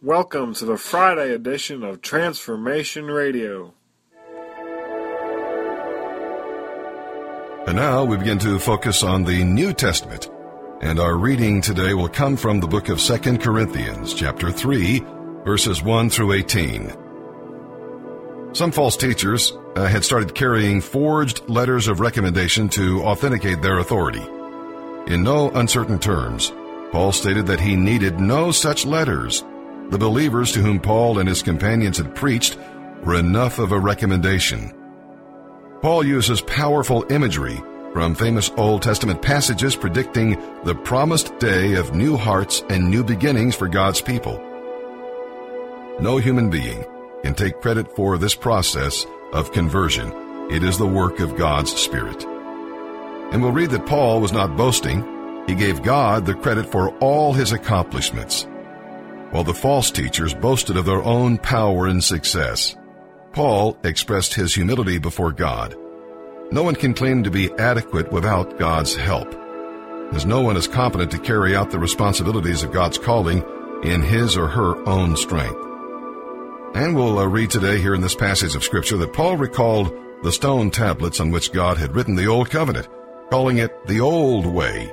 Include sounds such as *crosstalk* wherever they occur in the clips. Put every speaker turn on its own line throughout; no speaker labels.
Welcome to the Friday edition of Transformation Radio.
And now we begin to focus on the New Testament. And our reading today will come from the book of 2 Corinthians, chapter 3, verses 1 through 18. Some false teachers uh, had started carrying forged letters of recommendation to authenticate their authority. In no uncertain terms, Paul stated that he needed no such letters. The believers to whom Paul and his companions had preached were enough of a recommendation. Paul uses powerful imagery from famous Old Testament passages predicting the promised day of new hearts and new beginnings for God's people. No human being can take credit for this process of conversion. It is the work of God's Spirit. And we'll read that Paul was not boasting. He gave God the credit for all his accomplishments. While the false teachers boasted of their own power and success, Paul expressed his humility before God. No one can claim to be adequate without God's help, as no one is competent to carry out the responsibilities of God's calling in his or her own strength. And we'll uh, read today here in this passage of Scripture that Paul recalled the stone tablets on which God had written the Old Covenant, calling it the Old Way.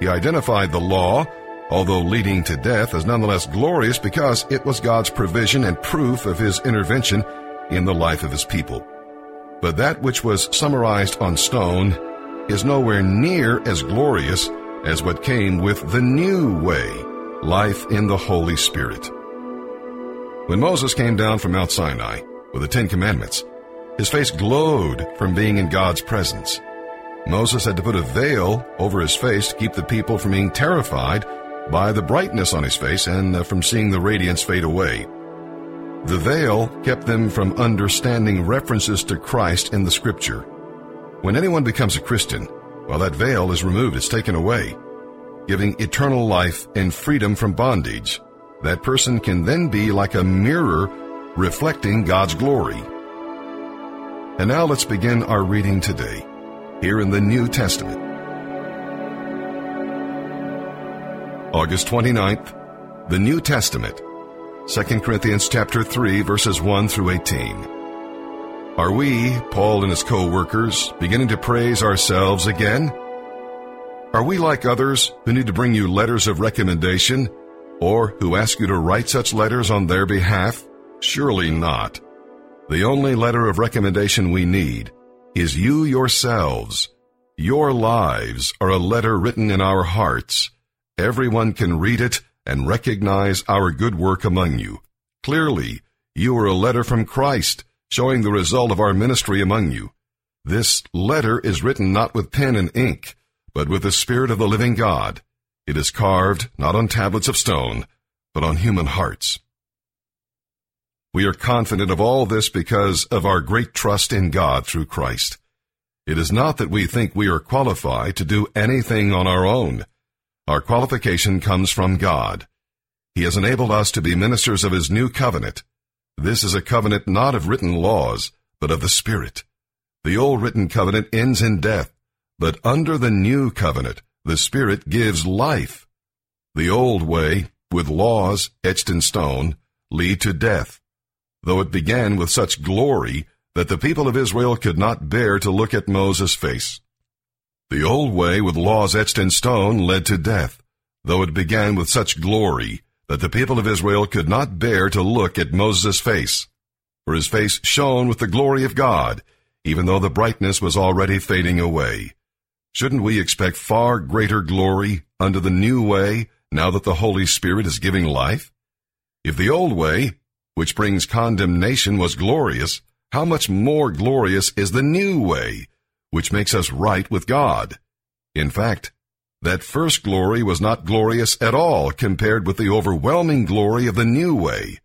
He identified the law, although leading to death, is nonetheless glorious because it was God's provision and proof of his intervention in the life of his people. But that which was summarized on stone is nowhere near as glorious as what came with the new way, life in the Holy Spirit. When Moses came down from Mount Sinai with the Ten Commandments, his face glowed from being in God's presence. Moses had to put a veil over his face to keep the people from being terrified by the brightness on his face and uh, from seeing the radiance fade away. The veil kept them from understanding references to Christ in the scripture. When anyone becomes a Christian, while that veil is removed, it's taken away, giving eternal life and freedom from bondage. That person can then be like a mirror reflecting God's glory. And now let's begin our reading today, here in the New Testament. August 29th, the New Testament, 2 Corinthians chapter 3 verses 1 through 18. Are we, Paul and his co-workers, beginning to praise ourselves again? Are we like others who need to bring you letters of recommendation or who ask you to write such letters on their behalf? Surely not. The only letter of recommendation we need is you yourselves. Your lives are a letter written in our hearts. Everyone can read it and recognize our good work among you. Clearly, you are a letter from Christ, showing the result of our ministry among you. This letter is written not with pen and ink, but with the Spirit of the living God. It is carved not on tablets of stone, but on human hearts. We are confident of all this because of our great trust in God through Christ. It is not that we think we are qualified to do anything on our own. Our qualification comes from God. He has enabled us to be ministers of His new covenant. This is a covenant not of written laws, but of the Spirit. The old written covenant ends in death, but under the new covenant, the Spirit gives life. The old way, with laws etched in stone, lead to death, though it began with such glory that the people of Israel could not bear to look at Moses' face. The old way with laws etched in stone led to death, though it began with such glory that the people of Israel could not bear to look at Moses' face. For his face shone with the glory of God, even though the brightness was already fading away. Shouldn't we expect far greater glory under the new way now that the Holy Spirit is giving life? If the old way, which brings condemnation, was glorious, how much more glorious is the new way, which makes us right with God. In fact, that first glory was not glorious at all compared with the overwhelming glory of the new way.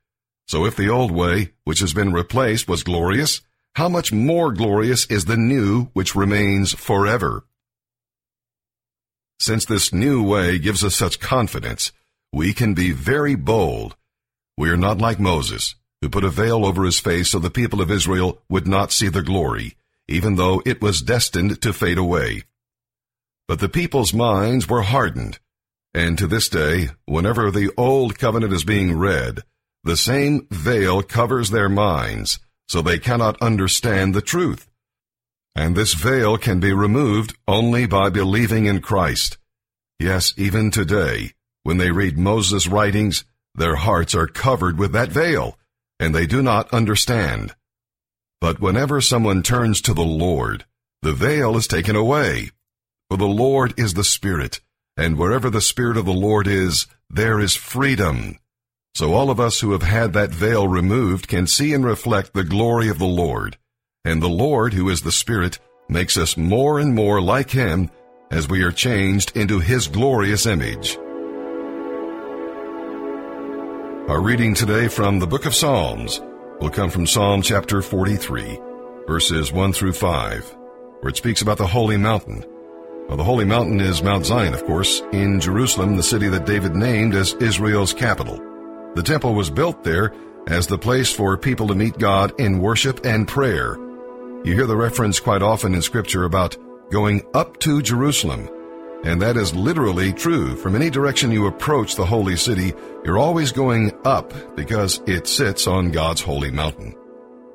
So if the old way, which has been replaced, was glorious, how much more glorious is the new which remains forever? Since this new way gives us such confidence, we can be very bold. We are not like Moses, who put a veil over his face so the people of Israel would not see the glory even though it was destined to fade away. But the people's minds were hardened, and to this day, whenever the Old Covenant is being read, the same veil covers their minds, so they cannot understand the truth. And this veil can be removed only by believing in Christ. Yes, even today, when they read Moses' writings, their hearts are covered with that veil, and they do not understand. But whenever someone turns to the Lord, the veil is taken away. For the Lord is the Spirit, and wherever the Spirit of the Lord is, there is freedom. So all of us who have had that veil removed can see and reflect the glory of the Lord. And the Lord, who is the Spirit, makes us more and more like Him as we are changed into His glorious image. Our reading today from the book of Psalms will come from Psalm chapter 43, verses 1 through 5, where it speaks about the holy mountain. Well, the holy mountain is Mount Zion, of course, in Jerusalem, the city that David named as Israel's capital. The temple was built there as the place for people to meet God in worship and prayer. You hear the reference quite often in scripture about going up to Jerusalem. And that is literally true. From any direction you approach the holy city, you're always going up because it sits on God's holy mountain.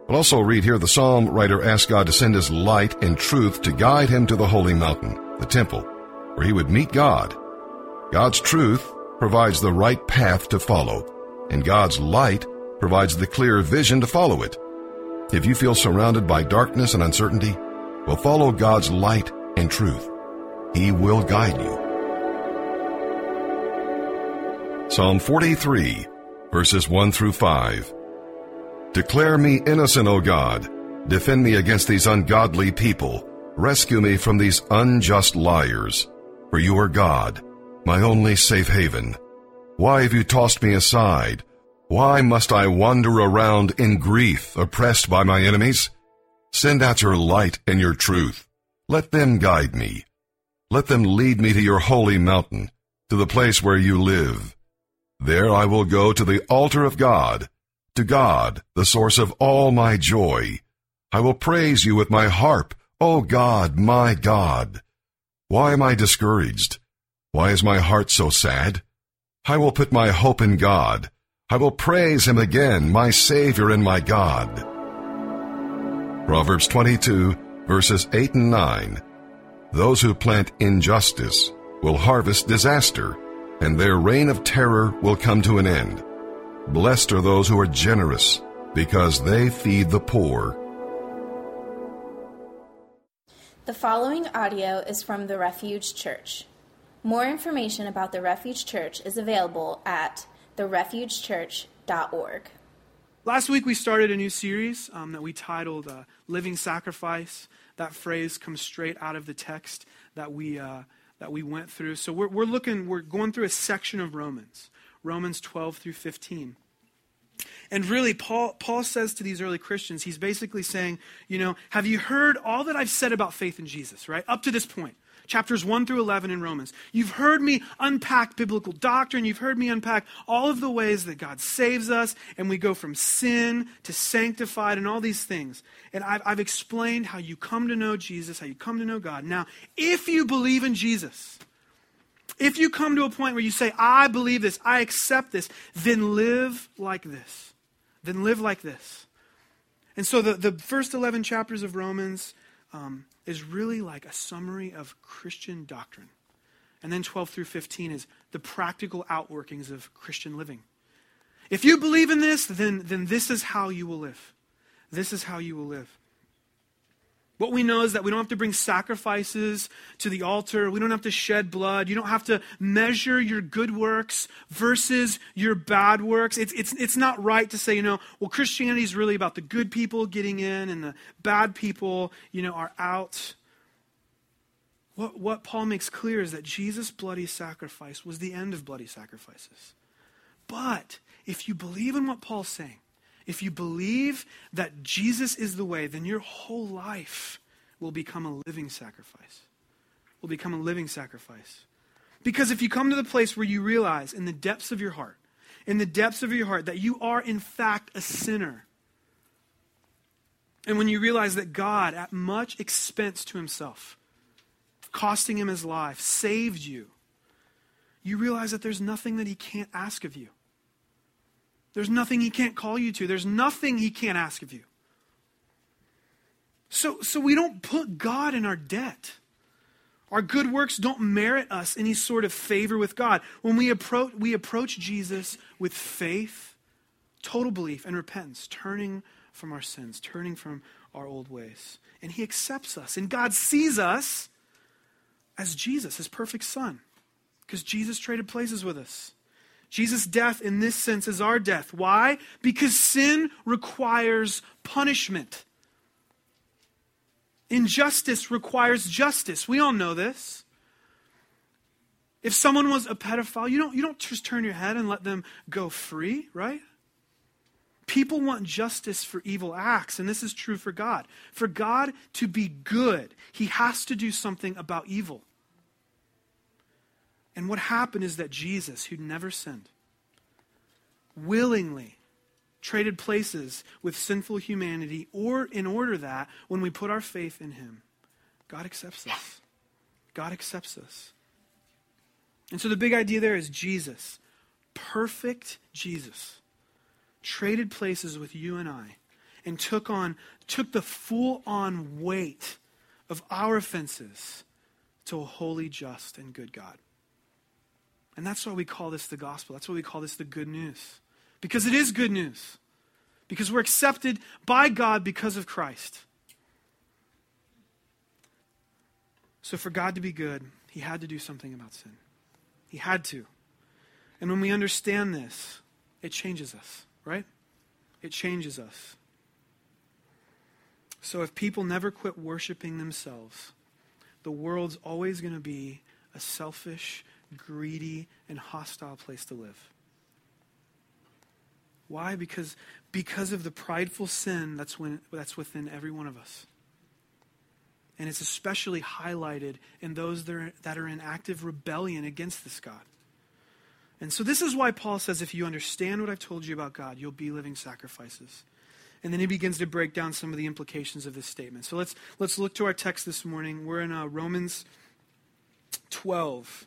We'll also read here the psalm writer asked God to send his light and truth to guide him to the holy mountain, the temple, where he would meet God. God's truth provides the right path to follow, and God's light provides the clear vision to follow it. If you feel surrounded by darkness and uncertainty, well, follow God's light and truth. He will guide you. Psalm 43, verses 1 through 5. Declare me innocent, O God. Defend me against these ungodly people. Rescue me from these unjust liars. For you are God, my only safe haven. Why have you tossed me aside? Why must I wander around in grief, oppressed by my enemies? Send out your light and your truth. Let them guide me. Let them lead me to your holy mountain, to the place where you live. There I will go to the altar of God, to God, the source of all my joy. I will praise you with my harp, O God, my God. Why am I discouraged? Why is my heart so sad? I will put my hope in God. I will praise him again, my Savior and my God. Proverbs 22, verses 8 and 9. Those who plant injustice will harvest disaster, and their reign of terror will come to an end. Blessed are those who are generous, because they feed the poor.
The following audio is from the Refuge Church. More information about the Refuge Church is available at therefugechurch.org.
Last week we started a new series um, that we titled uh, Living Sacrifice. That phrase comes straight out of the text that we, uh, that we went through. So we're, we're looking, we're going through a section of Romans, Romans 12 through 15. And really, Paul, Paul says to these early Christians, he's basically saying, you know, have you heard all that I've said about faith in Jesus, right? Up to this point chapters 1 through 11 in Romans. You've heard me unpack biblical doctrine. You've heard me unpack all of the ways that God saves us and we go from sin to sanctified and all these things. And I've, I've explained how you come to know Jesus, how you come to know God. Now, if you believe in Jesus, if you come to a point where you say, I believe this, I accept this, then live like this. Then live like this. And so the, the first 11 chapters of Romans, um, is really like a summary of Christian doctrine. And then 12 through 15 is the practical outworkings of Christian living. If you believe in this, then, then this is how you will live. This is how you will live. What we know is that we don't have to bring sacrifices to the altar. We don't have to shed blood. You don't have to measure your good works versus your bad works. It's, it's, it's not right to say, you know, well, Christianity is really about the good people getting in and the bad people, you know, are out. What, what Paul makes clear is that Jesus' bloody sacrifice was the end of bloody sacrifices. But if you believe in what Paul's saying, if you believe that Jesus is the way, then your whole life will become a living sacrifice. Will become a living sacrifice. Because if you come to the place where you realize in the depths of your heart, in the depths of your heart, that you are in fact a sinner, and when you realize that God, at much expense to himself, costing him his life, saved you, you realize that there's nothing that he can't ask of you. There's nothing he can't call you to. There's nothing he can't ask of you. So, so we don't put God in our debt. Our good works don't merit us any sort of favor with God. When we approach, we approach Jesus with faith, total belief, and repentance, turning from our sins, turning from our old ways. And he accepts us. And God sees us as Jesus, his perfect son, because Jesus traded places with us. Jesus' death in this sense is our death. Why? Because sin requires punishment. Injustice requires justice. We all know this. If someone was a pedophile, you don't, you don't just turn your head and let them go free, right? People want justice for evil acts, and this is true for God. For God to be good, he has to do something about evil. And what happened is that Jesus, who never sinned, willingly traded places with sinful humanity, or in order that when we put our faith in Him, God accepts us. God accepts us. And so the big idea there is Jesus, perfect Jesus, traded places with you and I and took on took the full on weight of our offenses to a holy, just, and good God. And that's why we call this the gospel. That's why we call this the good news. Because it is good news. Because we're accepted by God because of Christ. So, for God to be good, He had to do something about sin. He had to. And when we understand this, it changes us, right? It changes us. So, if people never quit worshiping themselves, the world's always going to be a selfish, greedy, and hostile place to live. Why? Because, because of the prideful sin that's, when, that's within every one of us. And it's especially highlighted in those that are, that are in active rebellion against this God. And so, this is why Paul says if you understand what I've told you about God, you'll be living sacrifices. And then he begins to break down some of the implications of this statement. So, let's, let's look to our text this morning. We're in uh, Romans 12,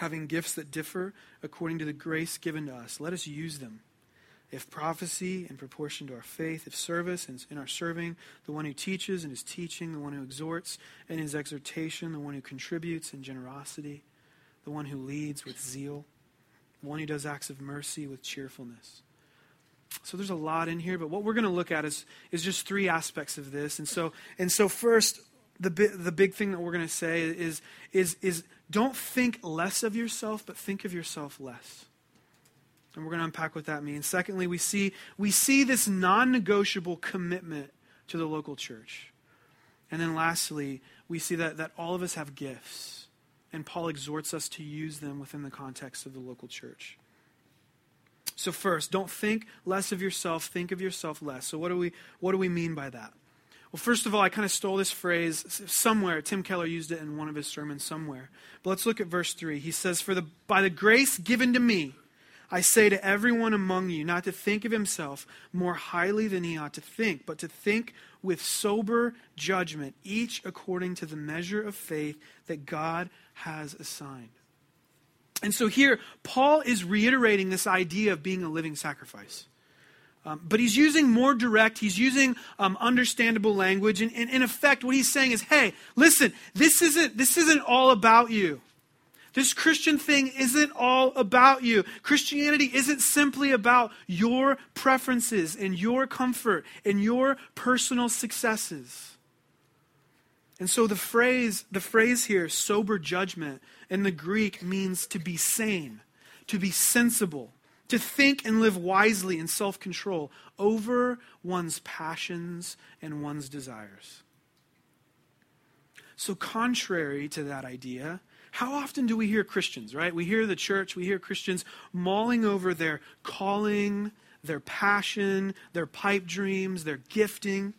having gifts that differ according to the grace given to us. Let us use them. If prophecy, in proportion to our faith, if service, in our serving, the one who teaches in his teaching, the one who exhorts in his exhortation, the one who contributes in generosity, the one who leads with zeal, the one who does acts of mercy with cheerfulness. So there's a lot in here, but what we're going to look at is, is just three aspects of this. And so, and so first, the, the big thing that we're going to say is, is, is don't think less of yourself, but think of yourself less. And we're going to unpack what that means. Secondly, we see, we see this non negotiable commitment to the local church. And then lastly, we see that, that all of us have gifts. And Paul exhorts us to use them within the context of the local church. So first, don't think less of yourself, think of yourself less. So what do we what do we mean by that? Well, first of all, I kind of stole this phrase somewhere. Tim Keller used it in one of his sermons somewhere. But let's look at verse 3. He says, For the, by the grace given to me, I say to everyone among you not to think of himself more highly than he ought to think, but to think with sober judgment, each according to the measure of faith that God has assigned. And so here, Paul is reiterating this idea of being a living sacrifice. Um, but he's using more direct, he's using um, understandable language. And, and in effect, what he's saying is hey, listen, this isn't, this isn't all about you. This Christian thing isn't all about you. Christianity isn't simply about your preferences and your comfort and your personal successes. And so the phrase, the phrase here, sober judgment, in the Greek means to be sane, to be sensible, to think and live wisely in self control over one's passions and one's desires. So, contrary to that idea, How often do we hear Christians, right? We hear the church, we hear Christians mulling over their calling, their passion, their pipe dreams, their gifting.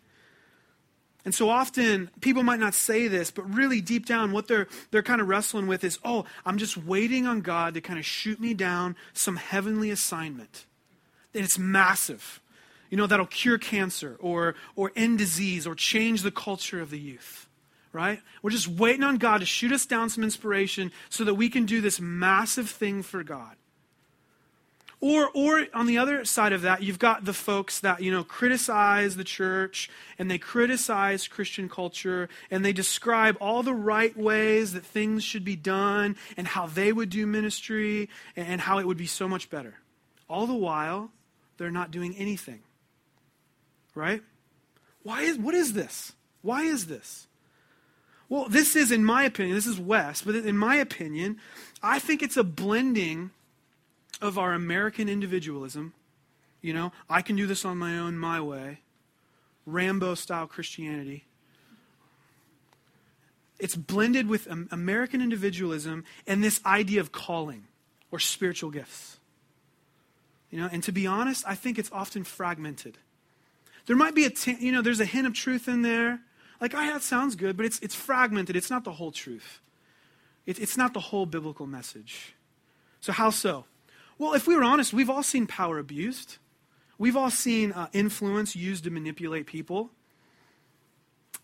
And so often people might not say this, but really deep down what they're they're kind of wrestling with is, "Oh, I'm just waiting on God to kind of shoot me down some heavenly assignment." And it's massive. You know, that'll cure cancer or or end disease or change the culture of the youth. Right? We're just waiting on God to shoot us down some inspiration so that we can do this massive thing for God. Or, or on the other side of that, you've got the folks that, you know, criticize the church and they criticize Christian culture and they describe all the right ways that things should be done and how they would do ministry and how it would be so much better. All the while, they're not doing anything. Right? Why is, what is this? Why is this? Well, this is, in my opinion, this is West, but in my opinion, I think it's a blending of our American individualism, you know, I can do this on my own, my way, Rambo style Christianity. It's blended with American individualism and this idea of calling or spiritual gifts. You know, and to be honest, I think it's often fragmented. There might be a, t- you know, there's a hint of truth in there. Like, oh, that sounds good, but it's, it's fragmented. It's not the whole truth. It, it's not the whole biblical message. So, how so? Well, if we were honest, we've all seen power abused. We've all seen uh, influence used to manipulate people.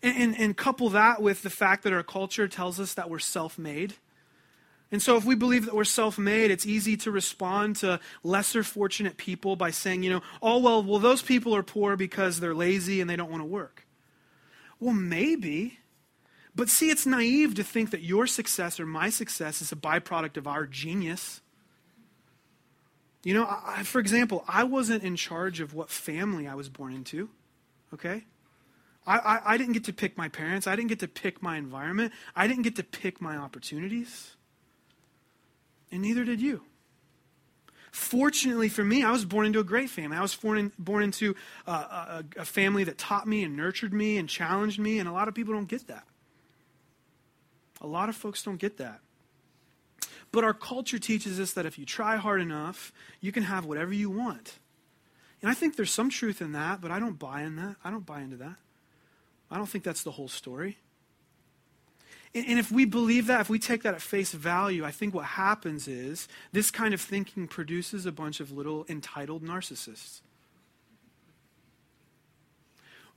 And, and, and couple that with the fact that our culture tells us that we're self made. And so, if we believe that we're self made, it's easy to respond to lesser fortunate people by saying, you know, oh, well, well, those people are poor because they're lazy and they don't want to work. Well, maybe. But see, it's naive to think that your success or my success is a byproduct of our genius. You know, I, for example, I wasn't in charge of what family I was born into, okay? I, I, I, didn't get to pick my parents. I didn't get to pick my environment. I didn't get to pick my opportunities. And neither did you. Fortunately for me, I was born into a great family. I was born, in, born into a, a, a family that taught me and nurtured me and challenged me, and a lot of people don't get that. A lot of folks don't get that. But our culture teaches us that if you try hard enough, you can have whatever you want. And I think there's some truth in that, but I don't buy in that. I don't buy into that. I don't think that's the whole story. And, and if we believe that, if we take that at face value, I think what happens is this kind of thinking produces a bunch of little entitled narcissists.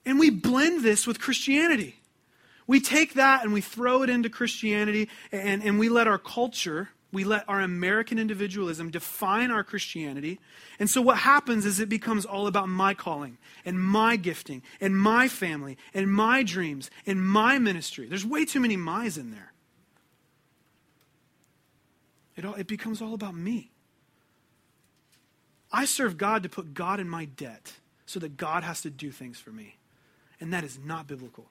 And we blend this with Christianity. We take that and we throw it into Christianity, and, and we let our culture we let our American individualism define our Christianity. And so what happens is it becomes all about my calling and my gifting and my family and my dreams and my ministry. There's way too many my's in there. It, all, it becomes all about me. I serve God to put God in my debt so that God has to do things for me. And that is not biblical.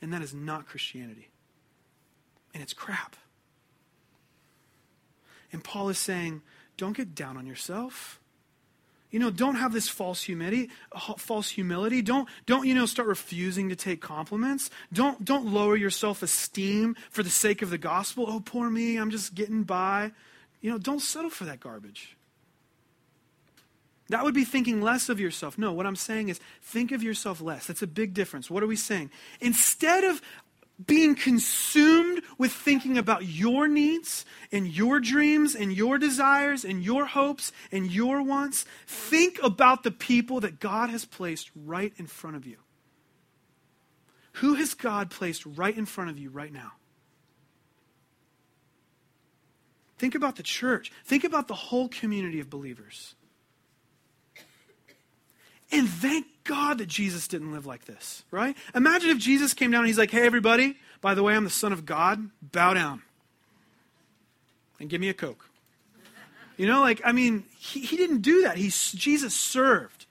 And that is not Christianity. And it's crap. And Paul is saying, don't get down on yourself. You know, don't have this false humility, false humility. Don't, don't, you know, start refusing to take compliments. Don't, don't lower your self-esteem for the sake of the gospel. Oh, poor me, I'm just getting by. You know, don't settle for that garbage. That would be thinking less of yourself. No, what I'm saying is think of yourself less. That's a big difference. What are we saying? Instead of being consumed with thinking about your needs and your dreams and your desires and your hopes and your wants, think about the people that God has placed right in front of you. Who has God placed right in front of you right now? Think about the church. Think about the whole community of believers. And thank God that Jesus didn't live like this, right? Imagine if Jesus came down and he's like, hey, everybody, by the way, I'm the Son of God. Bow down and give me a Coke. You know, like, I mean, he, he didn't do that. He, Jesus served.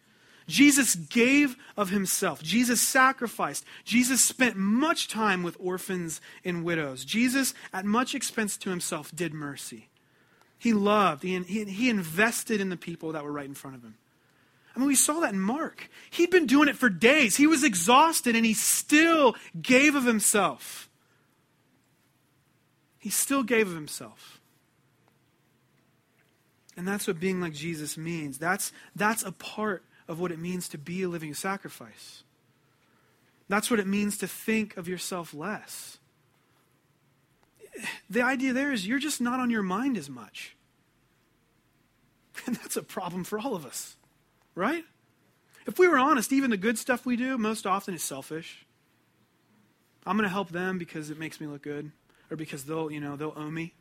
Jesus gave of himself. Jesus sacrificed. Jesus spent much time with orphans and widows. Jesus, at much expense to himself, did mercy. He loved. He, he, he invested in the people that were right in front of him. I mean, we saw that in Mark. He'd been doing it for days. He was exhausted and he still gave of himself. He still gave of himself. And that's what being like Jesus means. That's, that's a part of what it means to be a living sacrifice. That's what it means to think of yourself less. The idea there is you're just not on your mind as much. *laughs* And that's a problem for all of us, right? If we were honest, even the good stuff we do, most often is selfish. I'm going to help them because it makes me look good or because they'll, you know, they'll owe me.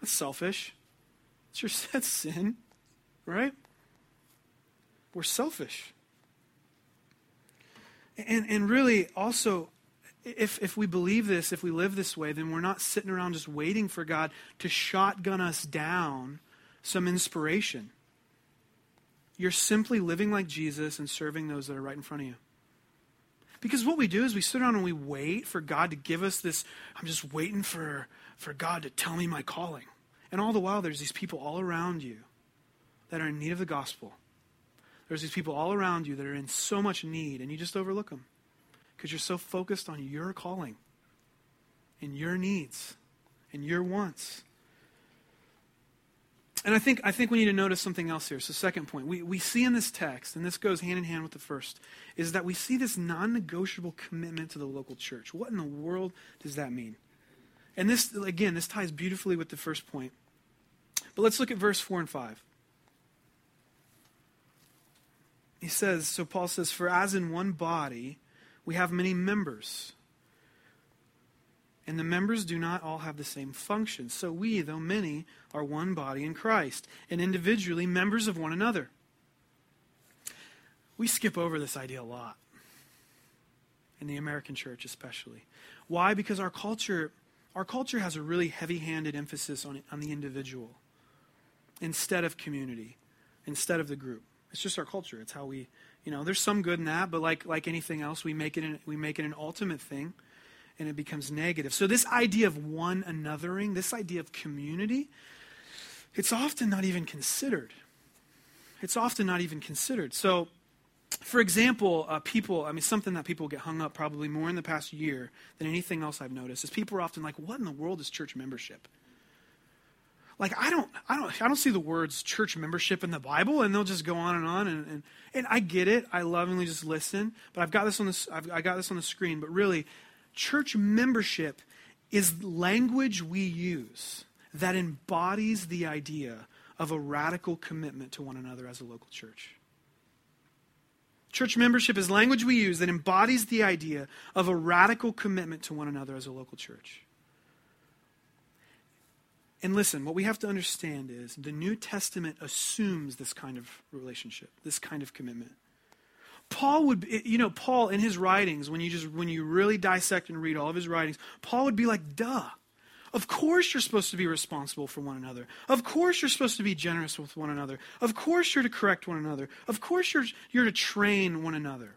That's selfish. It's your *laughs* that's sin, right? We're selfish. And and really also if if we believe this, if we live this way, then we're not sitting around just waiting for God to shotgun us down some inspiration. You're simply living like Jesus and serving those that are right in front of you. Because what we do is we sit around and we wait for God to give us this, I'm just waiting for, for God to tell me my calling. And all the while, there's these people all around you that are in need of the gospel. There's these people all around you that are in so much need, and you just overlook them because you're so focused on your calling and your needs and your wants. And I think, I think we need to notice something else here. So, second point, we, we see in this text, and this goes hand in hand with the first, is that we see this non negotiable commitment to the local church. What in the world does that mean? And this, again, this ties beautifully with the first point. But let's look at verse 4 and 5. He says, so Paul says, For as in one body we have many members, and the members do not all have the same function. So we, though many, are one body in Christ, and individually members of one another. We skip over this idea a lot, in the American church especially. Why? Because our culture, our culture has a really heavy handed emphasis on, on the individual instead of community, instead of the group. It's just our culture. It's how we, you know, there's some good in that, but like, like anything else, we make, it an, we make it an ultimate thing and it becomes negative. So, this idea of one anothering, this idea of community, it's often not even considered. It's often not even considered. So, for example, uh, people, I mean, something that people get hung up probably more in the past year than anything else I've noticed is people are often like, what in the world is church membership? Like I don't, I don't, I don't see the words church membership in the Bible, and they'll just go on and on, and and, and I get it. I lovingly just listen, but I've got this on this, I've, I got this on the screen. But really, church membership is language we use that embodies the idea of a radical commitment to one another as a local church. Church membership is language we use that embodies the idea of a radical commitment to one another as a local church. And listen, what we have to understand is the New Testament assumes this kind of relationship, this kind of commitment. Paul would, you know, Paul in his writings, when you just, when you really dissect and read all of his writings, Paul would be like, duh. Of course you're supposed to be responsible for one another. Of course you're supposed to be generous with one another. Of course you're to correct one another. Of course you're, you're to train one another.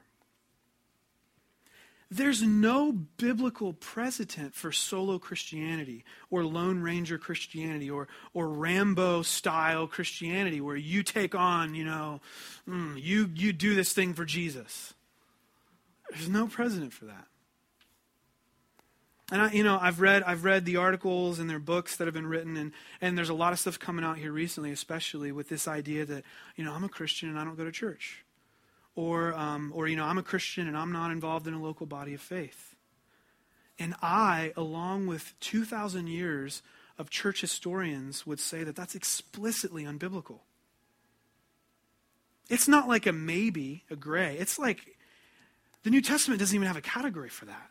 There's no biblical precedent for solo Christianity or Lone Ranger Christianity or, or Rambo style Christianity where you take on, you know, mm, you, you do this thing for Jesus. There's no precedent for that. And I, you know, I've read, I've read the articles and their books that have been written, and, and there's a lot of stuff coming out here recently, especially with this idea that, you know, I'm a Christian and I don't go to church or, um, or you know, I'm a Christian and I'm not involved in a local body of faith. And I, along with 2,000 years of church historians, would say that that's explicitly unbiblical. It's not like a maybe, a gray. It's like the New Testament doesn't even have a category for that.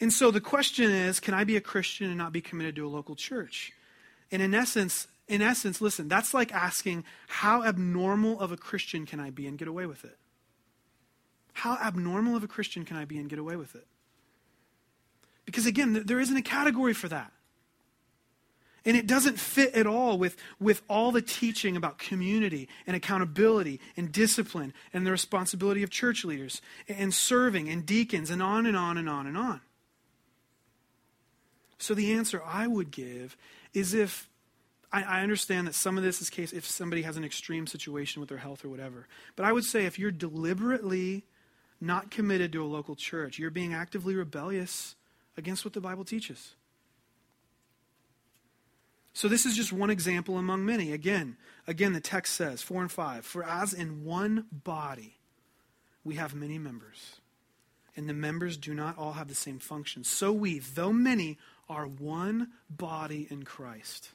And so the question is can I be a Christian and not be committed to a local church? And in essence, in essence, listen, that's like asking, how abnormal of a Christian can I be and get away with it? How abnormal of a Christian can I be and get away with it? Because again, there isn't a category for that. And it doesn't fit at all with, with all the teaching about community and accountability and discipline and the responsibility of church leaders and serving and deacons and on and on and on and on. So the answer I would give is if I, I understand that some of this is case if somebody has an extreme situation with their health or whatever. But I would say if you're deliberately not committed to a local church, you're being actively rebellious against what the Bible teaches. So this is just one example among many. Again, again the text says 4 and 5, for as in one body we have many members, and the members do not all have the same function. So we, though many, are one body in Christ,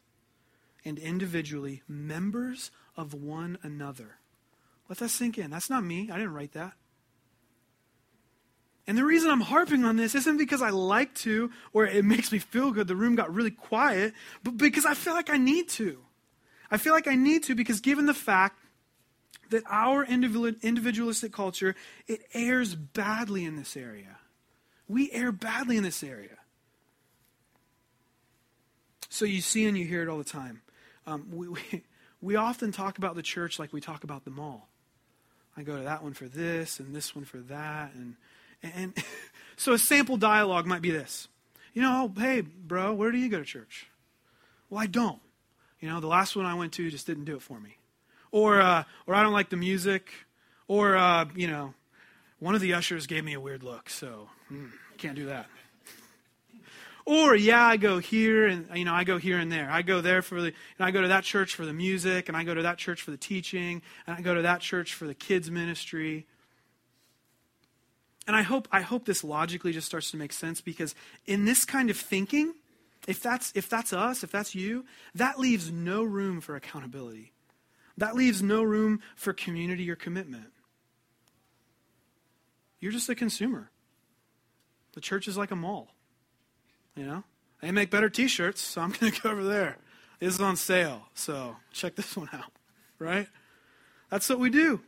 and individually members of one another. Let that sink in. That's not me. I didn't write that. And the reason I'm harping on this isn't because I like to or it makes me feel good. The room got really quiet, but because I feel like I need to. I feel like I need to because given the fact that our individualistic culture, it errs badly in this area. We err badly in this area. So you see and you hear it all the time. Um, we, we, *laughs* we often talk about the church like we talk about the mall. I go to that one for this and this one for that. And, and *laughs* so a sample dialogue might be this. You know, hey, bro, where do you go to church? Well, I don't. You know, the last one I went to just didn't do it for me. Or, uh, or I don't like the music. Or, uh, you know, one of the ushers gave me a weird look, so mm, can't do that. Or yeah, I go here and you know I go here and there. I go there for the and I go to that church for the music and I go to that church for the teaching and I go to that church for the kids ministry. And I hope I hope this logically just starts to make sense because in this kind of thinking, if that's if that's us, if that's you, that leaves no room for accountability. That leaves no room for community or commitment. You're just a consumer. The church is like a mall. You know, they make better T-shirts, so I'm *laughs* going to go over there. This is on sale, so check this one out. Right? That's what we do.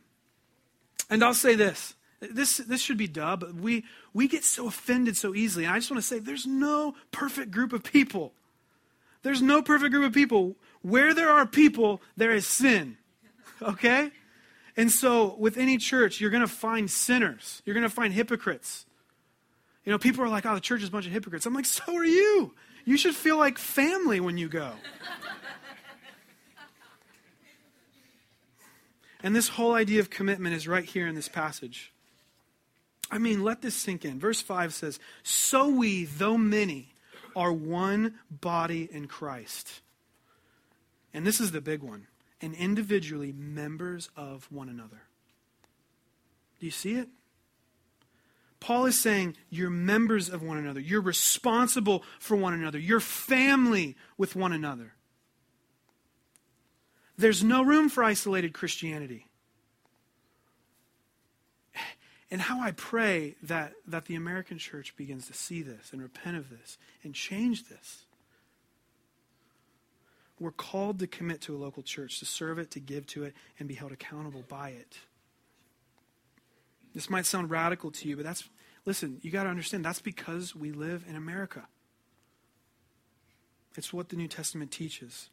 And I'll say this. This, this should be duh, but we, we get so offended so easily. And I just want to say there's no perfect group of people. There's no perfect group of people. Where there are people, there is sin. Okay? And so, with any church, you're going to find sinners. You're going to find hypocrites. You know, people are like, oh, the church is a bunch of hypocrites. I'm like, so are you. You should feel like family when you go. and this whole idea of commitment is right here in this passage. I mean, let this sink in. Verse 5 says, So we, though many, are one body in Christ. And this is the big one. And individually members of one another. Do you see it? Paul is saying you're members of one another. You're responsible for one another. You're family with one another. There's no room for isolated Christianity. And how I pray that, that the American church begins to see this and repent of this and change this. We're called to commit to a local church, to serve it, to give to it, and be held accountable by it. This might sound radical to you, but that's, listen, you got to understand that's because we live in America. It's what the New Testament teaches.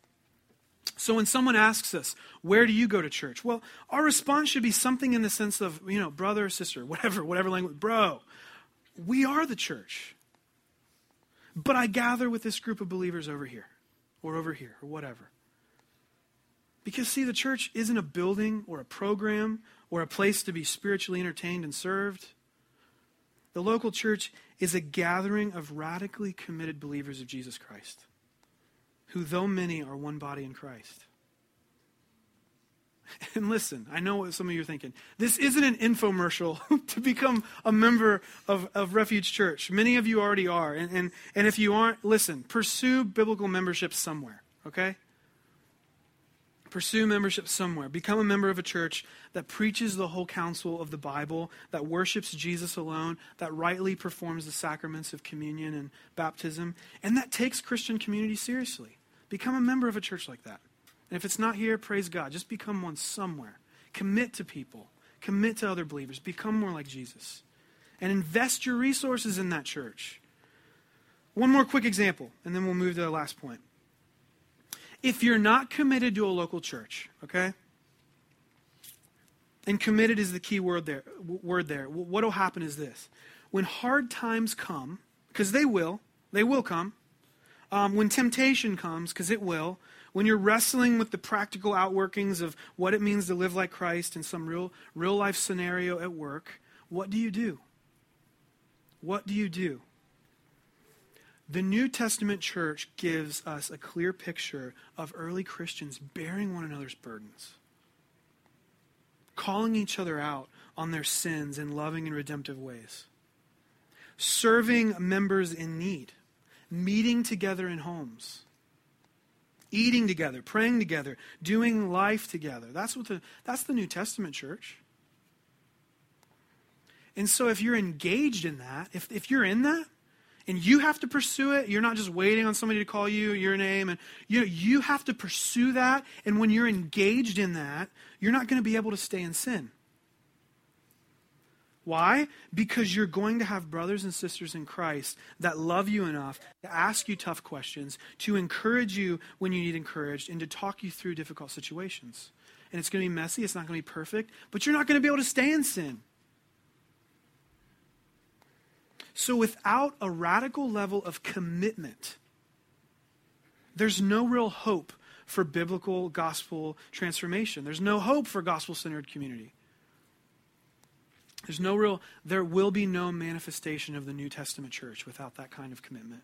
So when someone asks us, where do you go to church? Well, our response should be something in the sense of, you know, brother or sister, whatever, whatever language, bro, we are the church. But I gather with this group of believers over here, or over here, or whatever. Because, see, the church isn't a building or a program or a place to be spiritually entertained and served. The local church is a gathering of radically committed believers of Jesus Christ, who, though many, are one body in Christ. *laughs* And listen, I know what some of you are thinking. This isn't an infomercial *laughs* to become a member of, of Refuge Church. Many of you already are. And, and, and if you aren't, listen, pursue biblical membership somewhere, okay? Pursue membership somewhere. Become a member of a church that preaches the whole counsel of the Bible, that worships Jesus alone, that rightly performs the sacraments of communion and baptism, and that takes Christian community seriously. Become a member of a church like that. And if it's not here, praise God. Just become one somewhere. Commit to people, commit to other believers, become more like Jesus, and invest your resources in that church. One more quick example, and then we'll move to the last point. If you're not committed to a local church, okay? And committed is the key word there. Word there. What will happen is this: when hard times come, because they will, they will come. Um, when temptation comes, because it will. When you're wrestling with the practical outworkings of what it means to live like Christ in some real, real life scenario at work, what do you do? What do you do? The New Testament church gives us a clear picture of early Christians bearing one another's burdens, calling each other out on their sins in loving and redemptive ways, serving members in need, meeting together in homes, eating together, praying together, doing life together. That's what the that's the New Testament church. And so if you're engaged in that, if, if you're in that, and you have to pursue it. You're not just waiting on somebody to call you your name. And you know, you have to pursue that. And when you're engaged in that, you're not going to be able to stay in sin. Why? Because you're going to have brothers and sisters in Christ that love you enough to ask you tough questions, to encourage you when you need encouraged, and to talk you through difficult situations. And it's going to be messy, it's not going to be perfect, but you're not going to be able to stay in sin. So, without a radical level of commitment, there's no real hope for biblical gospel transformation. There's no hope for gospel centered community. There's no real, there will be no manifestation of the New Testament church without that kind of commitment.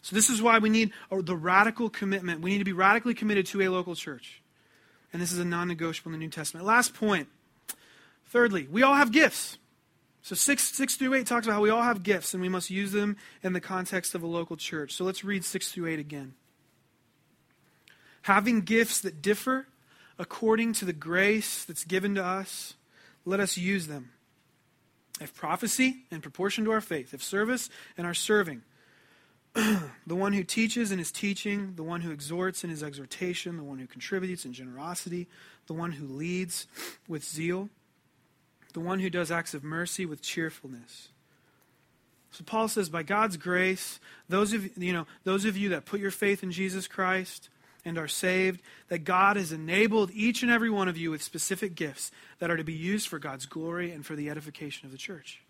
So, this is why we need the radical commitment. We need to be radically committed to a local church. And this is a non negotiable in the New Testament. Last point. Thirdly, we all have gifts. So 6, 6 through 8 talks about how we all have gifts and we must use them in the context of a local church. So let's read 6 through 8 again. Having gifts that differ according to the grace that's given to us, let us use them. If prophecy, in proportion to our faith. If service, in our serving. *clears throat* the one who teaches in his teaching, the one who exhorts in his exhortation, the one who contributes in generosity, the one who leads with zeal the one who does acts of mercy with cheerfulness. So Paul says, by God's grace, those of you know, those of you that put your faith in Jesus Christ and are saved, that God has enabled each and every one of you with specific gifts that are to be used for God's glory and for the edification of the church.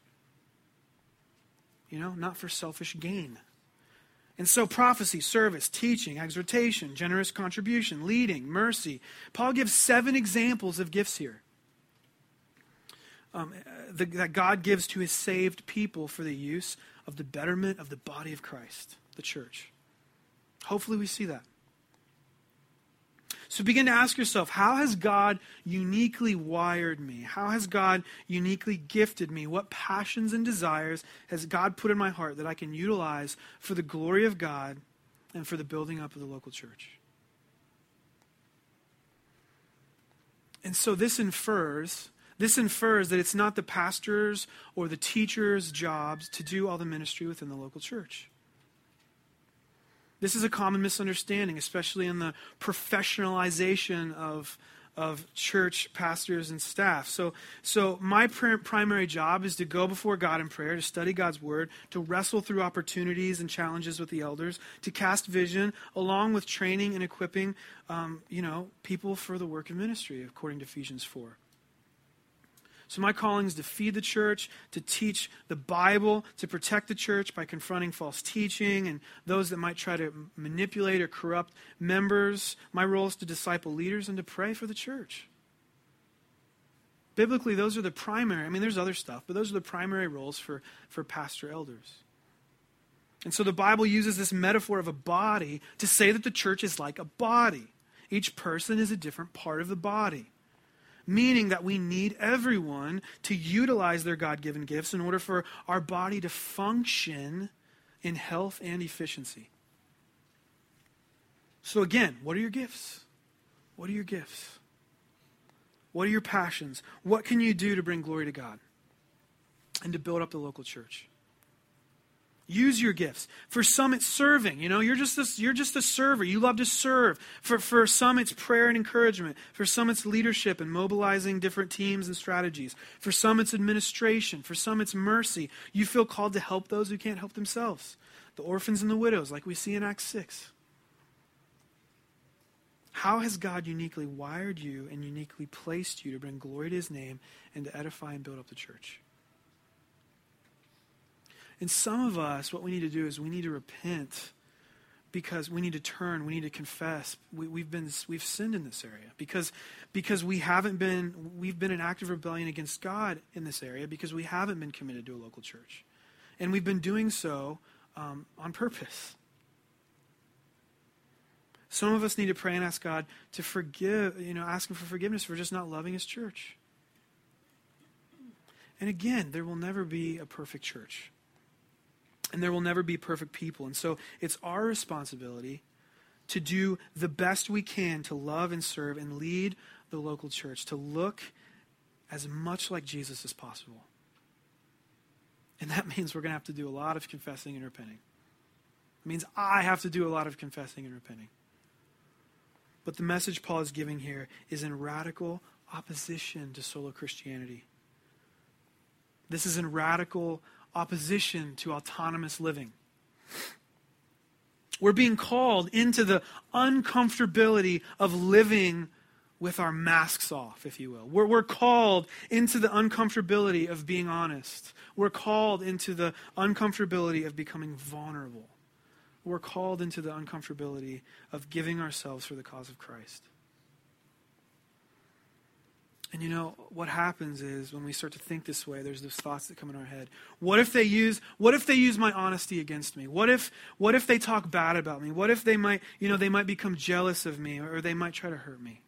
You know, not for selfish gain. And so, prophecy, service, teaching, exhortation, generous contribution, leading, mercy. Paul gives seven examples of gifts here um, the, that God gives to his saved people for the use of the betterment of the body of Christ, the church. Hopefully, we see that. So begin to ask yourself how has God uniquely wired me? How has God uniquely gifted me? What passions and desires has God put in my heart that I can utilize for the glory of God and for the building up of the local church? And so this infers this infers that it's not the pastor's or the teacher's jobs to do all the ministry within the local church. This is a common misunderstanding, especially in the professionalization of, of church pastors and staff. So, so my pr- primary job is to go before God in prayer, to study God's word, to wrestle through opportunities and challenges with the elders, to cast vision, along with training and equipping, um, you know, people for the work of ministry, according to Ephesians 4. So, my calling is to feed the church, to teach the Bible, to protect the church by confronting false teaching and those that might try to manipulate or corrupt members. My role is to disciple leaders and to pray for the church. Biblically, those are the primary, I mean, there's other stuff, but those are the primary roles for, for pastor elders. And so the Bible uses this metaphor of a body to say that the church is like a body. Each person is a different part of the body meaning that we need everyone to utilize their God given gifts in order for our body to function in health and efficiency. So, again, what are your gifts? What are your gifts? What are your passions? What can you do to bring glory to God and to build up the local church? Use your gifts. For some, it's serving. You know, you're just a, you're just a server. You love to serve. For, for some, it's prayer and encouragement. For some, it's leadership and mobilizing different teams and strategies. For some, it's administration. For some, it's mercy. You feel called to help those who can't help themselves. The orphans and the widows, like we see in Acts 6. How has God uniquely wired you and uniquely placed you to bring glory to his name and to edify and build up the church? And some of us, what we need to do is we need to repent because we need to turn, we need to confess. We, have been we've sinned in this area because because we haven't been we've been in active rebellion against God in this area because we haven't been committed to a local church. And we've been doing so um, on purpose. Some of us need to pray and ask God to forgive, you know, ask Him for forgiveness for just not loving His church. And again, there will never be a perfect church. And there will never be perfect people. And so it's our responsibility to do the best we can to love and serve and lead the local church, to look as much like Jesus as possible. And that *laughs* means we're going to have to do a lot of confessing and repenting. It means I have to do a lot of confessing and repenting. But the message Paul is giving here is in radical opposition to solo Christianity. This is in radical opposition to autonomous living. We're being called into the uncomfortability of living with our masks off, if you will. We're, we're called into the uncomfortability of being honest. We're called into the uncomfortability of becoming vulnerable. We're called into the uncomfortability of giving ourselves for the cause of Christ. And you know, what happens is when we start to think this way, there's those thoughts that come in our head. What if they use what if they use my honesty against me? What if what if they talk bad about me? What if they might, you know, they might become jealous of me or they might try to hurt me?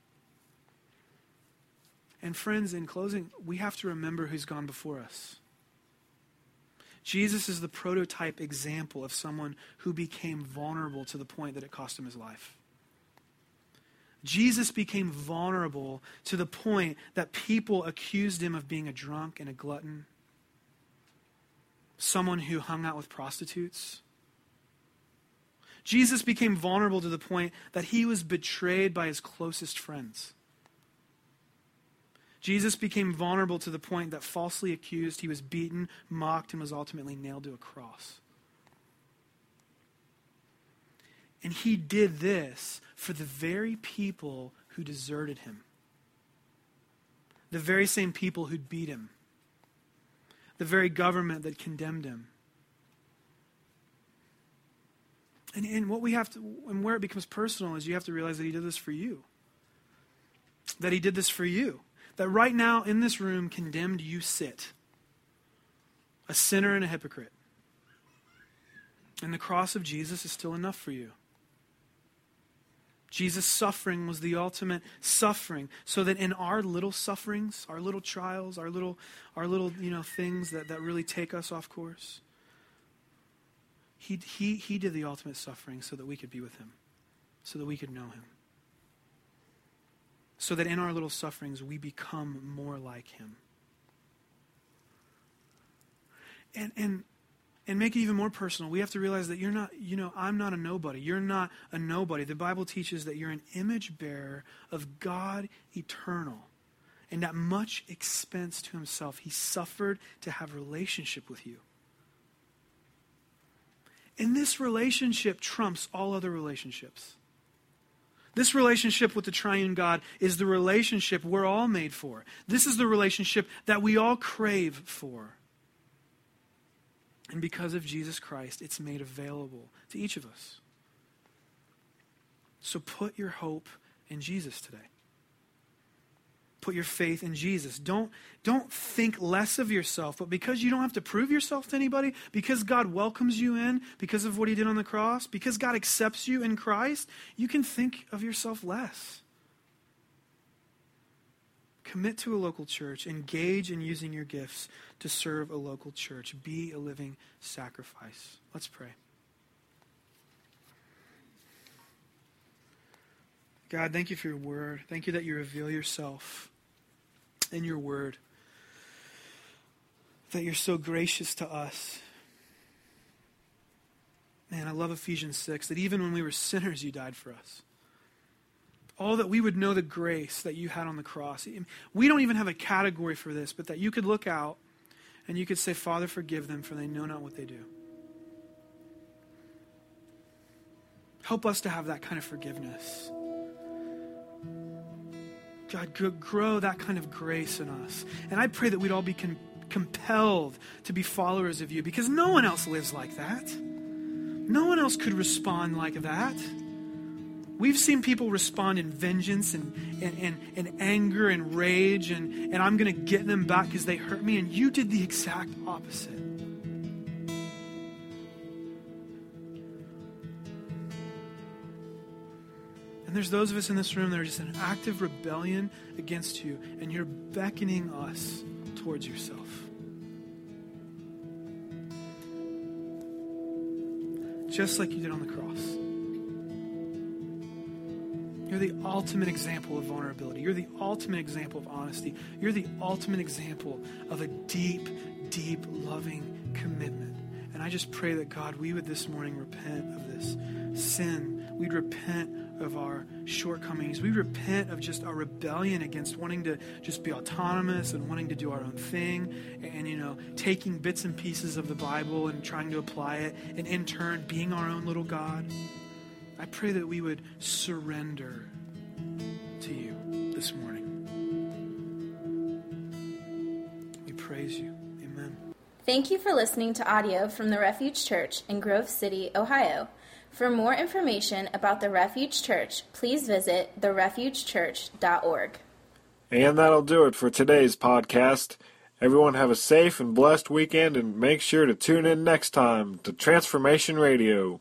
And friends, in closing, we have to remember who's gone before us. Jesus is the prototype example of someone who became vulnerable to the point that it cost him his life. Jesus became vulnerable to the point that people accused him of being a drunk and a glutton, someone who hung out with prostitutes. Jesus became vulnerable to the point that he was betrayed by his closest friends. Jesus became vulnerable to the point that falsely accused, he was beaten, mocked, and was ultimately nailed to a cross. And he did this for the very people who deserted him, the very same people who'd beat him, the very government that condemned him. And, and what we have to, and where it becomes personal is you have to realize that he did this for you. That he did this for you. That right now in this room, condemned, you sit. A sinner and a hypocrite. And the cross of Jesus is still enough for you. Jesus' suffering was the ultimate suffering, so that in our little sufferings, our little trials, our little, our little you know, things that, that really take us off course, he, he, he did the ultimate suffering so that we could be with him, so that we could know him. So that in our little sufferings, we become more like him. And, and and make it even more personal, we have to realize that you're not, you know, I'm not a nobody. You're not a nobody. The Bible teaches that you're an image bearer of God eternal. And at much expense to himself, he suffered to have relationship with you. And this relationship trumps all other relationships. This relationship with the triune God is the relationship we're all made for. This is the relationship that we all crave for. And because of Jesus Christ, it's made available to each of us. So put your hope in Jesus today. Put your faith in Jesus. Don't, don't think less of yourself, but because you don't have to prove yourself to anybody, because God welcomes you in, because of what he did on the cross, because God accepts you in Christ, you can think of yourself less. Commit to a local church. Engage in using your gifts to serve a local church. Be a living sacrifice. Let's pray. God, thank you for your word. Thank you that you reveal yourself in your word. That you're so gracious to us. Man, I love Ephesians 6 that even when we were sinners, you died for us. All that we would know the grace that you had on the cross. We don't even have a category for this, but that you could look out and you could say, Father, forgive them, for they know not what they do. Help us to have that kind of forgiveness. God, grow that kind of grace in us. And I pray that we'd all be con- compelled to be followers of you because no one else lives like that. No one else could respond like that. We've seen people respond in vengeance and, and, and, and anger and rage, and, and I'm going to get them back because they hurt me. And you did the exact opposite. And there's those of us in this room that are just in active rebellion against you, and you're beckoning us towards yourself. Just like you did on the cross. You're the ultimate example of vulnerability. You're the ultimate example of honesty. You're the ultimate example of a deep, deep, loving commitment. And I just pray that God, we would this morning repent of this sin. We'd repent of our shortcomings. We repent of just our rebellion against wanting to just be autonomous and wanting to do our own thing and, you know, taking bits and pieces of the Bible and trying to apply it and in turn being our own little God. I pray that we would surrender to you this morning. We praise you. Amen.
Thank you for listening to audio from the Refuge Church in Grove City, Ohio. For more information about the Refuge Church, please visit therefugechurch.org.
And that'll do it for today's podcast. Everyone have a safe and blessed weekend and make sure to tune in next time to Transformation Radio.